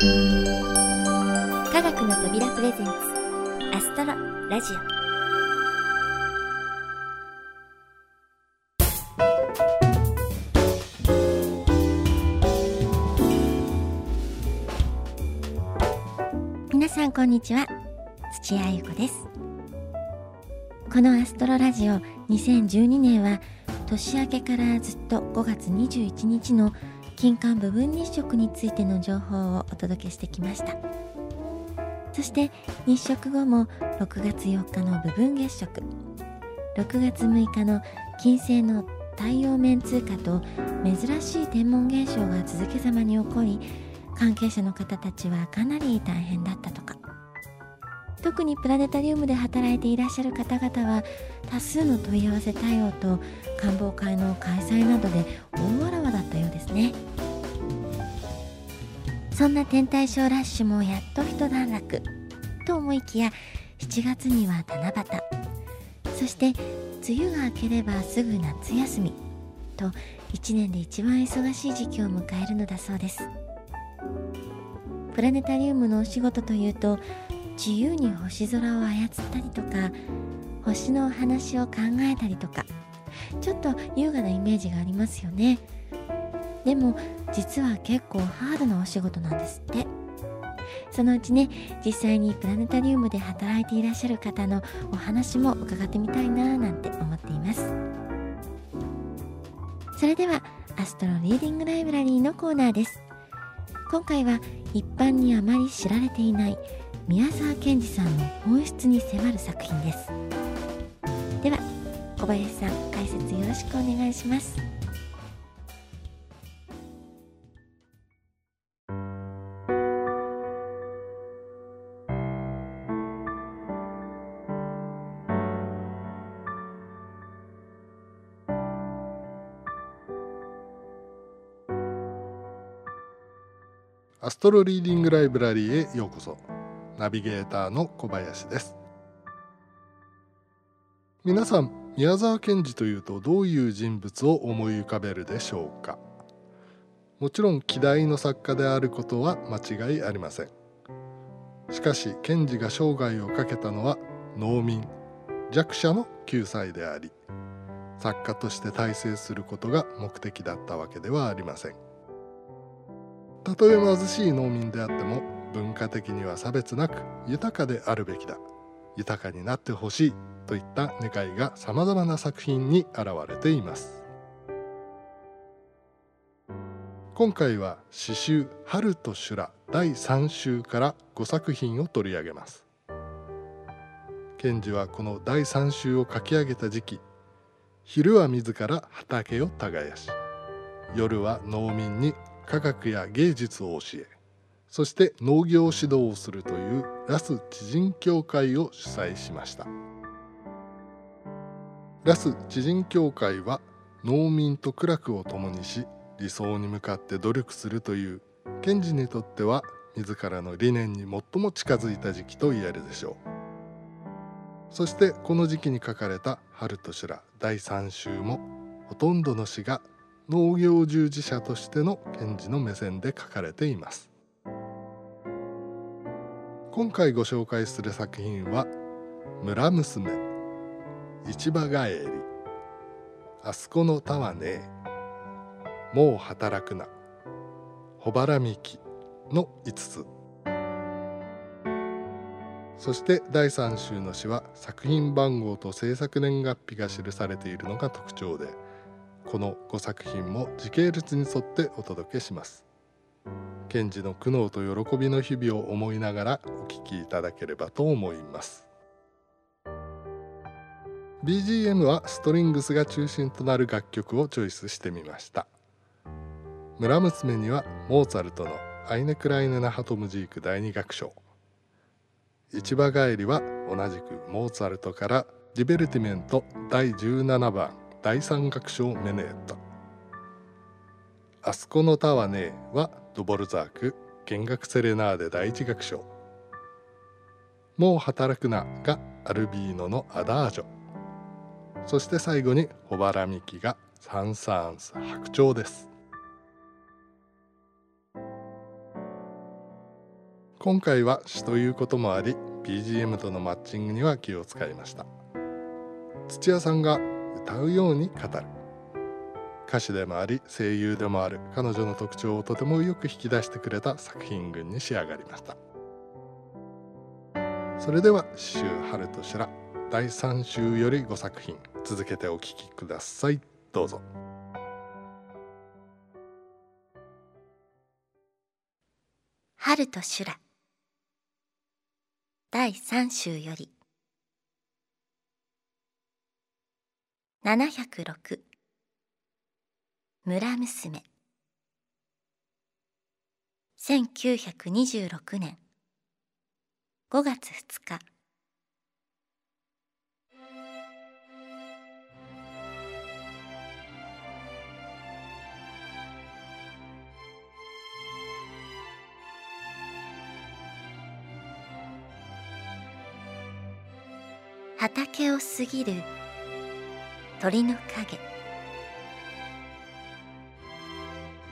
科学の扉プレゼンツアストロラジオ。皆さんこんにちは。土屋ゆ子です。このアストロラジオ2012年は年明けからずっと5月21日の金環部分日食についての情報をお届けしてきました。そして日食後も6月4日の部分月食。6月6日の金星の太陽面通過と珍しい天文現象が続けざまに起こり関係者の方たちはかなり大変だったとか。特にプラネタリウムで働いていらっしゃる方々は多数の問い合わせ対応と官房会の開催などで大そんな天体ショーラッシュもやっと一段落と思いきや7月には七夕。そして梅雨が明ければすぐ夏休みと1年で一番忙しい時期を迎えるのだそうです。プラネタリウムのお仕事というと自由に星空を操ったりとか星のお話を考えたりとか。ちょっと優雅なイメージがありますよね。でも実は結構ハードなお仕事なんですって。そのうちね実際にプラネタリウムで働いていらっしゃる方のお話も伺ってみたいななんて思っています。それではアストロリーディングライブラリーのコーナーです。今回は一般にあまり知られていない宮沢賢治さんの本質に迫る作品です。では小林さん解説よろしくお願いします。アストロリーディングライブラリーへようこそ。ナビゲーターの小林です。皆さん宮沢賢治というとどういう人物を思い浮かべるでしょうか？もちろん希代の作家であることは間違いありません。しかし賢治が生涯をかけたのは農民弱者の救済であり作家として大成することが目的だったわけではありません。たとえ貧しい農民であっても文化的には差別なく豊かであるべきだ。豊かになってほしいといった願いがさまざまな作品に現れています。今回は詩集「春と修羅」第3集から5作品を取り上げます。賢治はこの第3集を書き上げた時期昼は自ら畑を耕し夜は農民に科学や芸術を教えそして農業指導をするというラス知人協会を主催しました。ラス知人協会は農民と苦楽を共にし理想に向かって努力するという賢治にとっては自らの理念に最も近づいた時期と言えるでしょう。そしてこの時期に書かれた「春と修羅」第3集もほとんどの詩が農業従事者としての賢治の目線で書かれています。今回ご紹介する作品は「村娘」「市場帰り」「あそこの田はねえ」「もう働くな」「ほばらみき」の5つ。そして第3週の詩は作品番号と制作年月日が記されているのが特徴でこの5作品も時系列に沿ってお届けします。賢治の苦悩と喜びの日々を思いながらお聴きいただければと思います。BGM はストリングスが中心となる楽曲をチョイスしてみました。村娘にはモーツァルトのアイネ・クライネ・ナハトムジーク第2楽章。市場帰りは同じくモーツァルトからディベルティメント第17番。第3楽章メネートあそこの田はねはドボルザーク弦楽セレナーデ第1楽章。もう働くながアルビーノのアダージョ。そして最後にホバラミキがサンサンス白鳥です。今回は詩ということもあり BGM とのマッチングには気を使いました。土屋さんが歌うように語る。歌手でもあり声優でもある。彼女の特徴をとてもよく引き出してくれた作品群に仕上がりました。それでは詩集「春と修羅」第3週より5作品続けてお聴きください。どうぞ。春と修羅第3週より。706村娘。1926年。5月2日。畑を過ぎる鳥の影。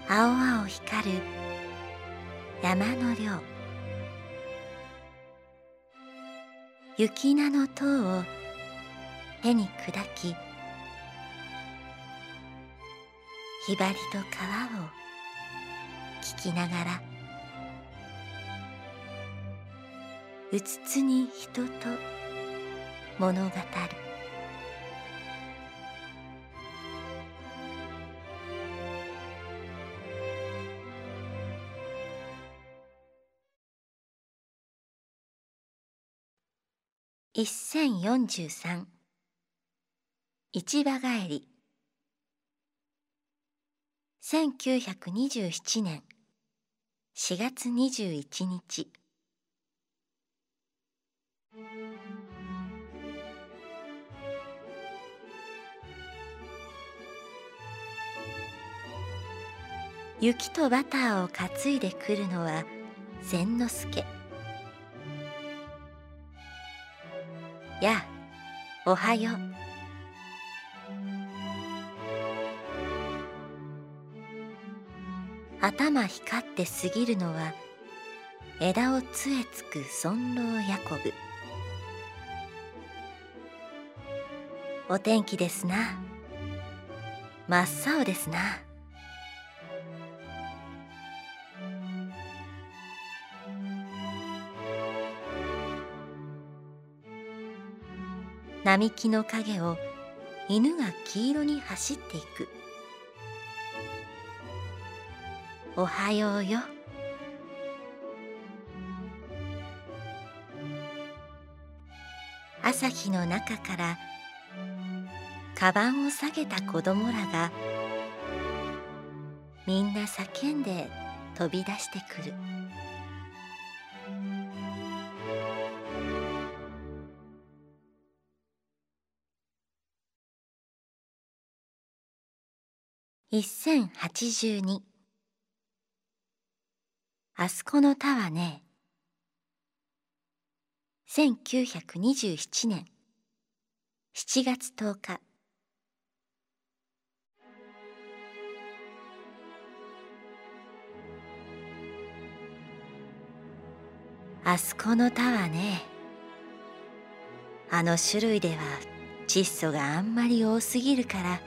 青々光る山の稜雪菜の塔を手に砕きひばりと川を聞きながらうつつに人と物語る。一千四十三。市場帰り。1927年。4月21日。雪とバターを担いでくるのは千之助。やあおはよう。頭光って過ぎるのは枝を杖つく尊老ヤコブ。お天気ですな。真っ青ですな。並木の影を犬が黄色に走っていくおはようよ朝日の中からカバンを下げた子供らがみんな叫んで飛び出してくる。1082あそこの田はね1927年。7月10日。あそこの田はねあの種類では窒素があんまり多すぎるから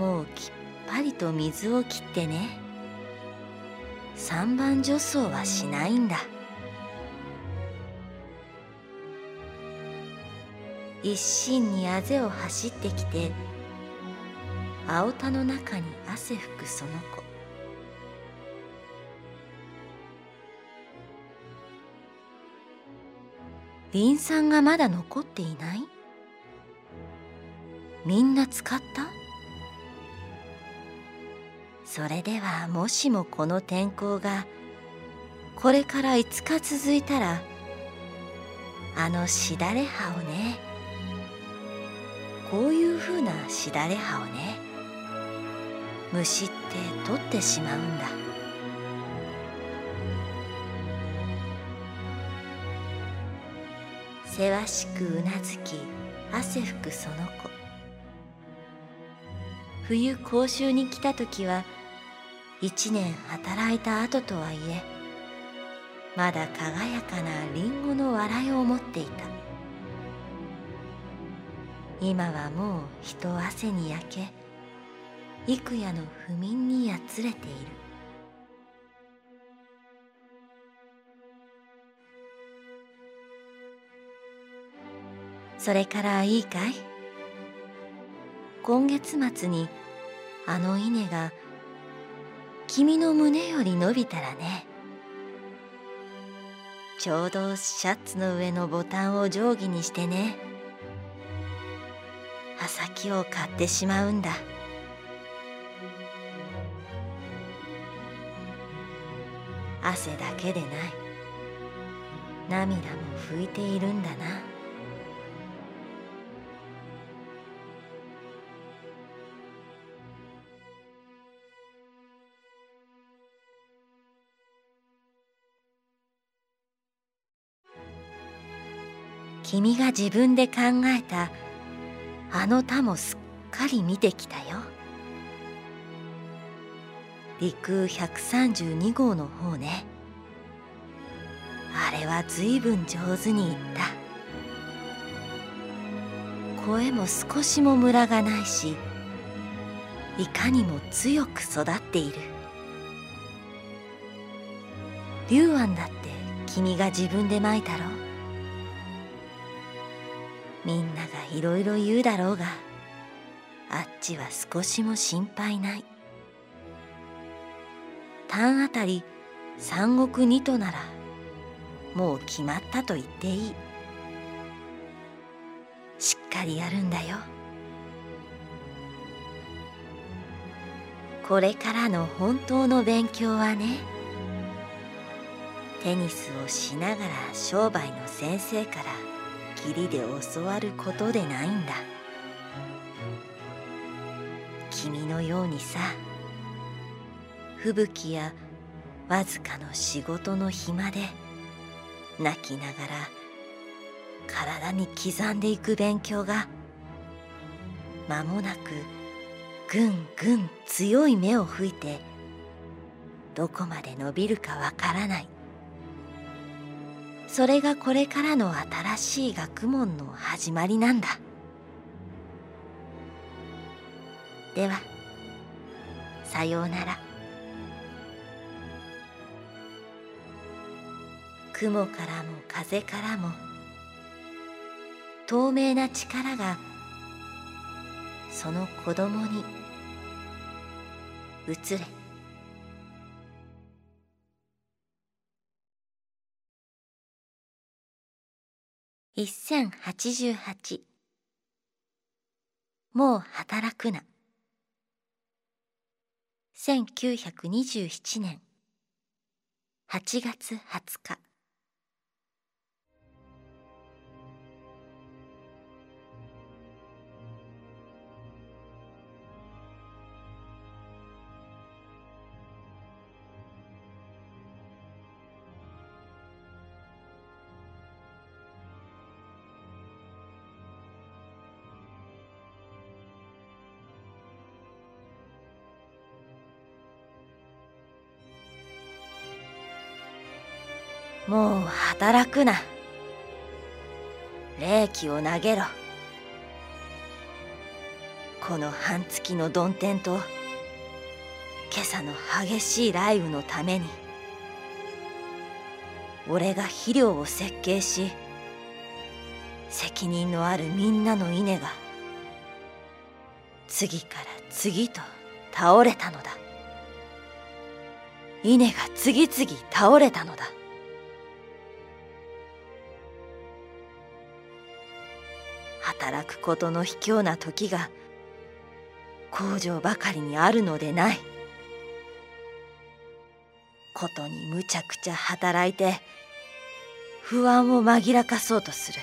もうきっぱりと水を切ってね。三番除草はしないんだ。一心にあぜを走ってきて青田の中に汗拭くその子。リン酸がまだ残っていない？みんな使った？それではもしもこの天候がこれから5日続いたらあのしだれ葉をねこういうふうなしだれ葉をね虫って取ってしまうんだ。せわしくうなずき汗拭くその子。冬講習に来た時は一年働いた後とはいえまだ輝かなリンゴの笑いを持っていた。今はもう人汗に焼け幾夜の不眠にやつれている。それからいいかい？今月末にあの稲が君の胸より伸びたらね。ちょうどシャツの上のボタンを定規にしてね。刃先を買ってしまうんだ。汗だけでない。涙も拭いているんだな。君が自分で考えたあの田もすっかり見てきたよ。陸132号の方ね。あれはずいぶん上手に言った。声も少しもムラがないしいかにも強く育っている。龍安だって君が自分でまいたろう。みんながいろいろ言うだろうがあっちは少しも心配ない。単あたり三億二とならもう決まったと言っていい。しっかりやるんだよ。これからの本当の勉強はねテニスをしながら商売の先生からきりで教わることでないんだ。君のようにさ吹雪やわずかの仕事の暇で泣きながら体に刻んでいく勉強が間もなくぐんぐん強い目を吹いてどこまで伸びるかわからない。それがこれからの新しい学問の始まりなんだ。ではさようなら。雲からも風からも透明な力がその子供に移れ。1088もう働くな。1927年。8月20日。働くな。霊気を投げろ。この半月の曇天と今朝の激しい雷雨のために俺が肥料を設計し責任のあるみんなの稲が次から次と倒れたのだ。稲が次々倒れたのだ。働くことの卑怯な時が工場ばかりにあるのでない。ことにむちゃくちゃ働いて不安を紛らかそうとする。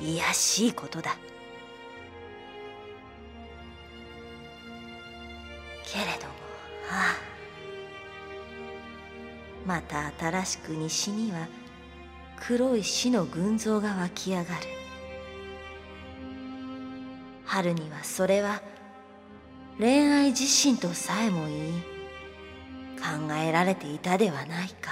いやしいことだ。けれどもああ。また新しく西には黒い死の群像が湧き上がる。春にはそれは恋愛自身とさえも言い。考えられていたではないか。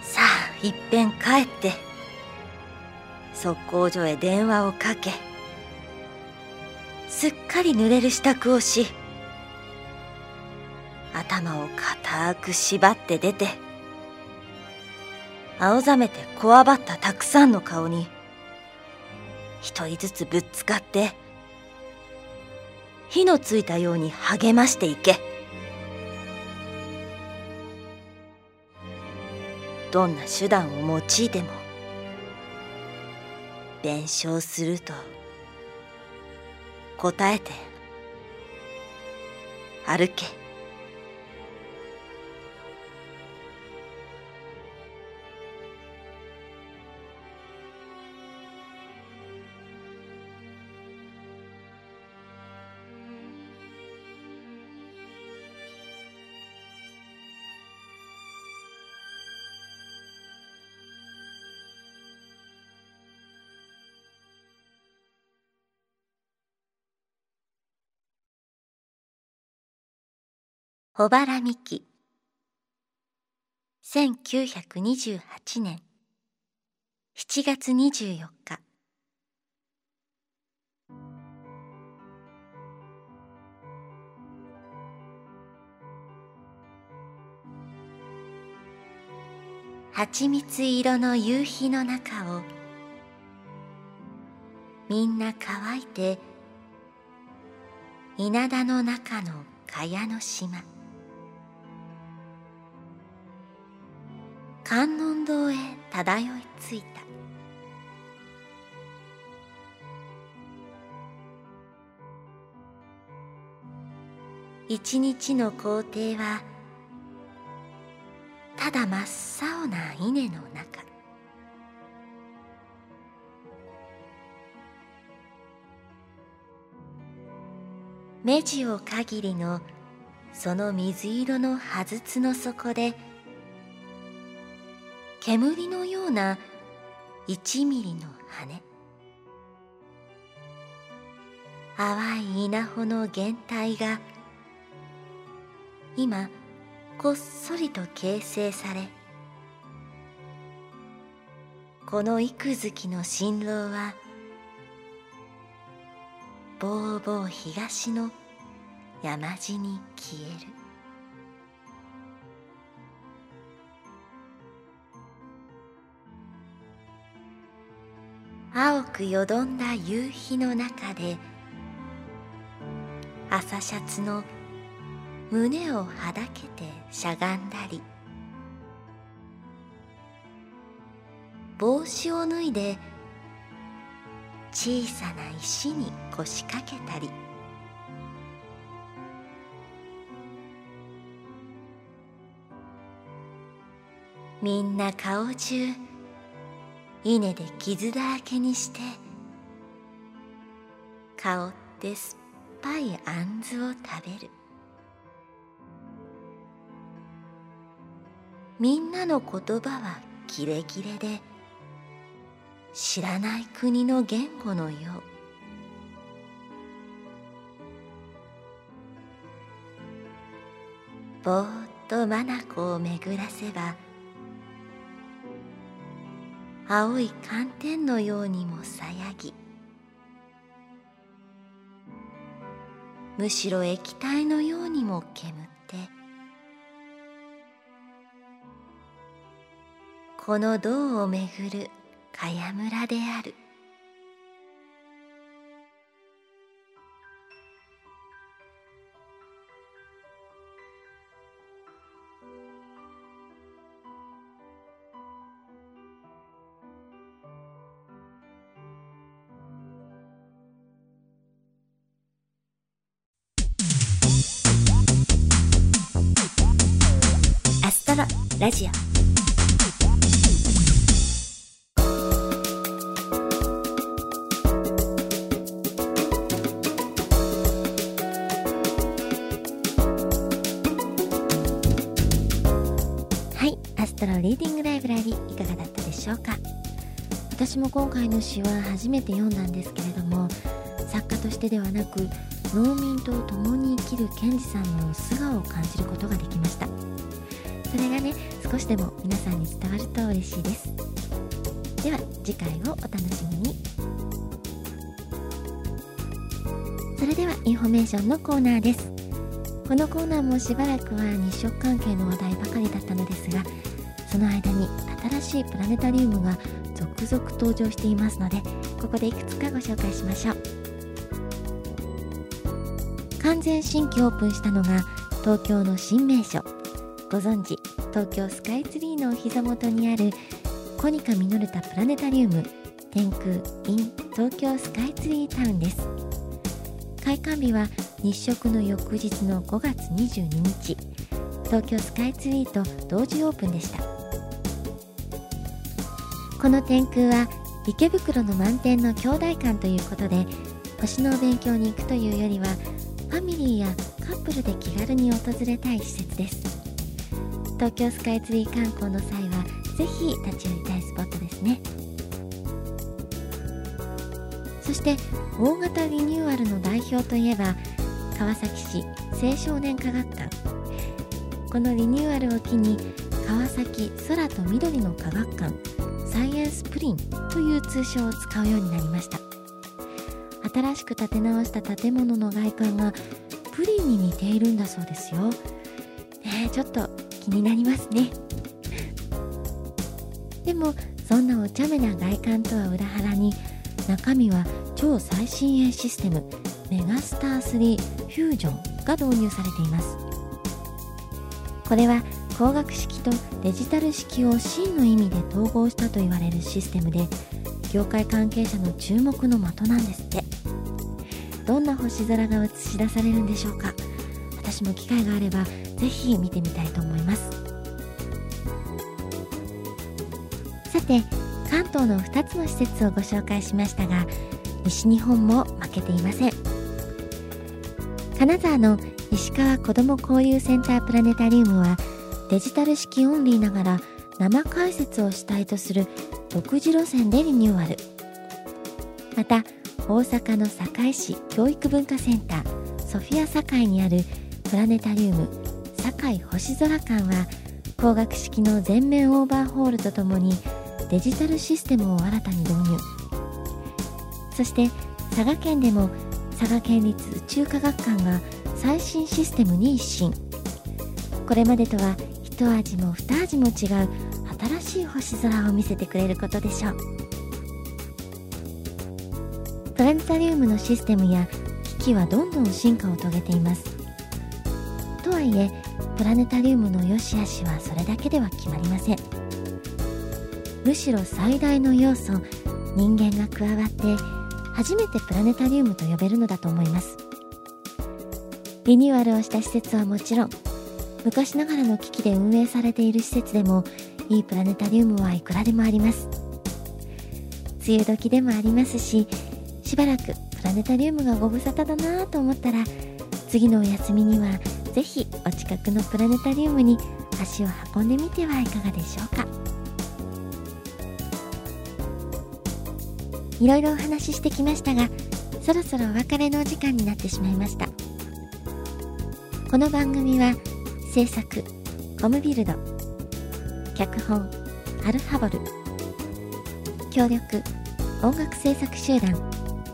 さあいっぺん帰って。測候所へ電話をかけ。すっかり濡れる支度をし頭を固く縛って出て青ざめてこわばったたくさんの顔に一人ずつぶっつかって火のついたように励ましていけ。どんな手段を用いても弁償すると答えて。歩け。小原美希。1928年。7月24日。蜂蜜色の夕日の中をみんな乾いて稲田の中の蚊帳の島。観音堂へ漂いついた。一日の行程はただ真っ青な稲の中。目地を限りのその水色の葉筒の底で煙のような1ミリの羽。淡い稲穂の原体が今こっそりと形成されこの幾月の新郎はぼうぼう東の山地に消える。青くよどんだ夕日の中で朝シャツの胸をはだけてしゃがんだり帽子を脱いで小さな石に腰掛けたりみんな顔中稲で傷だらけにして香って酸っぱいあんずを食べる。みんなの言葉はキレキレで知らない国の言語のよう。ぼーっと眼を巡らせば青い寒天のようにもさやぎ。むしろ液体のようにも煙ってこの銅をめぐる茅村である。ラジオ。はいアストロリーディングライブラリーいかがだったでしょうか？私も今回の詩は初めて読んだんですけれども作家としてではなく農民と共に生きる賢治さんの素顔を感じることができました。それがね少しでも皆さんに伝わると嬉しいです。では次回をお楽しみに。それではインフォメーションのコーナーです。このコーナーもしばらくは日食関係の話題ばかりだったのですがその間に新しいプラネタリウムが続々登場していますのでここでいくつかご紹介しましょう。完全新規オープンしたのが東京の新名所。ご存知東京スカイツリーのお膝元にあるコニカミノルタプラネタリウム天空 in 東京スカイツリータウンです。開館日は日食の翌日の5月22日東京スカイツリーと同時オープンでした。この天空は池袋の満天の兄弟館ということで星のお勉強に行くというよりはファミリーやカップルで気軽に訪れたい施設です。東京スカイツリー観光の際はぜひ立ち寄りたいスポットですね。そして大型リニューアルの代表といえば川崎市青少年科学館。このリニューアルを機に川崎空と緑の科学館サイエンスプリンという通称を使うようになりました。新しく建て直した建物の外観がプリンに似ているんだそうですよ。ねちょっと気になりますね。でもそんなお茶目な外観とは裏腹に中身は超最新鋭システムメガスター3フュージョンが導入されています。これは光学式とデジタル式を真の意味で統合したと言われるシステムで業界関係者の注目の的なんですって。どんな星空が映し出されるんでしょうか。私も機会があればぜひ見てみたいと思います。さて関東の2つの施設をご紹介しましたが西日本も負けていません。金沢の石川子ども交流センタープラネタリウムはデジタル式オンリーながら生解説を主体とする独自路線でリニューアル。また大阪の堺市教育文化センターソフィア堺にあるプラネタリウム堺星空館は光学式の全面オーバーホールとともにデジタルシステムを新たに導入。そして佐賀県でも佐賀県立宇宙科学館が最新システムに一新。これまでとは一味も二味も違う新しい星空を見せてくれることでしょう。プラネタリウムのシステムや機器はどんどん進化を遂げています。とはいえプラネタリウムの良し悪しはそれだけでは決まりません。むしろ最大の要素人間が加わって初めてプラネタリウムと呼べるのだと思います。リニューアルをした施設はもちろん昔ながらの機器で運営されている施設でもいいプラネタリウムはいくらでもあります。梅雨時でもありますししばらくプラネタリウムがご無沙汰だなと思ったら次のお休みにはぜひお近くのプラネタリウムに足を運んでみてはいかがでしょうか。いろいろお話ししてきましたがそろそろお別れのお時間になってしまいました。この番組は制作コムビルド脚本アルファボル協力音楽制作集団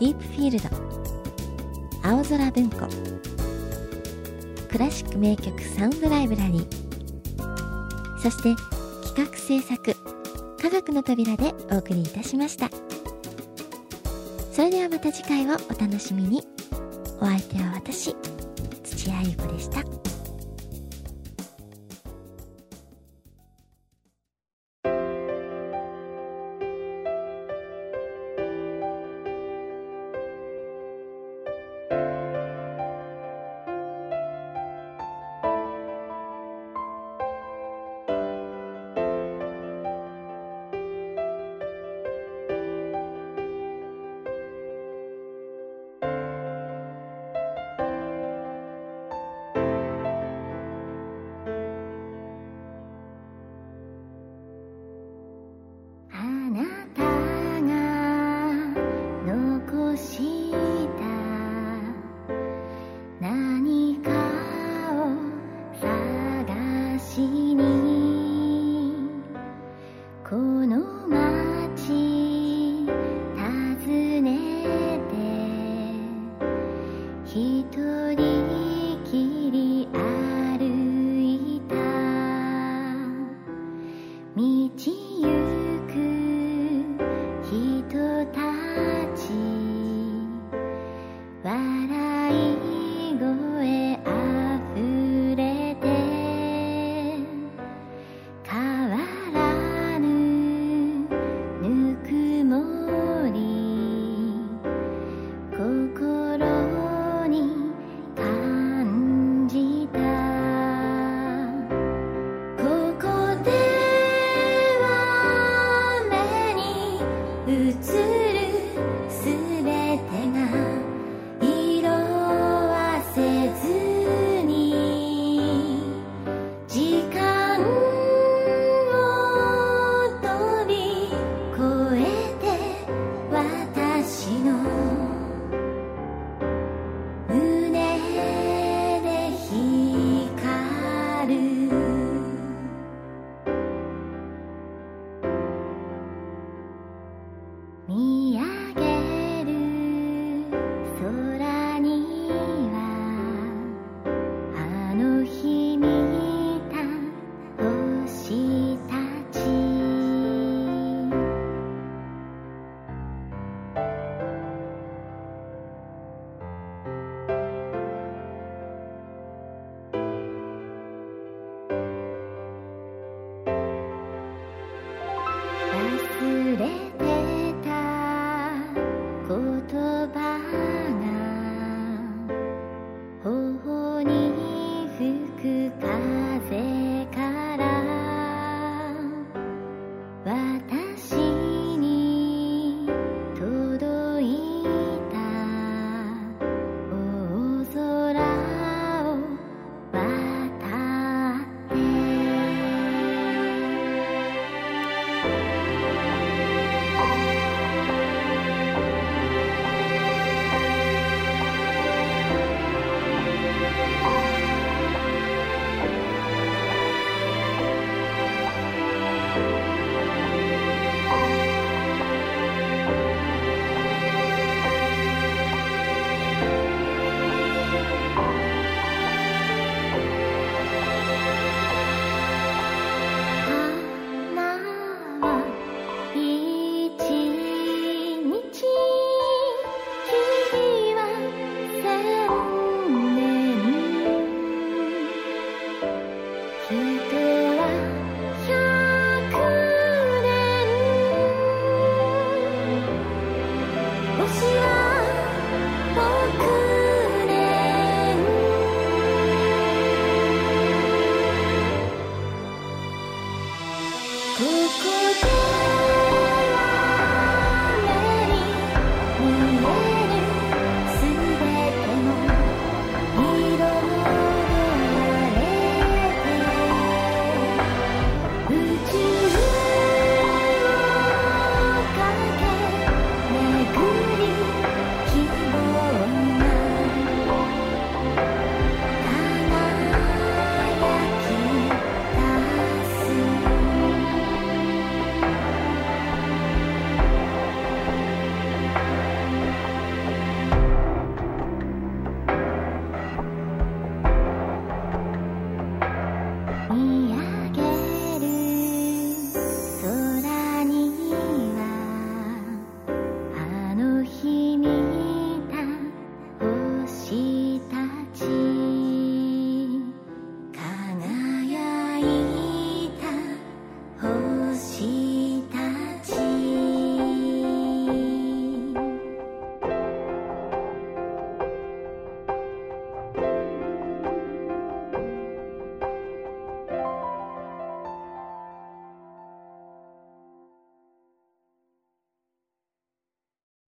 ディープフィールド青空文庫クラシック名曲サウンドライブラリー。そして企画制作科学の扉でお送りいたしました。それではまた次回をお楽しみに。お相手は私土屋ゆ子でした。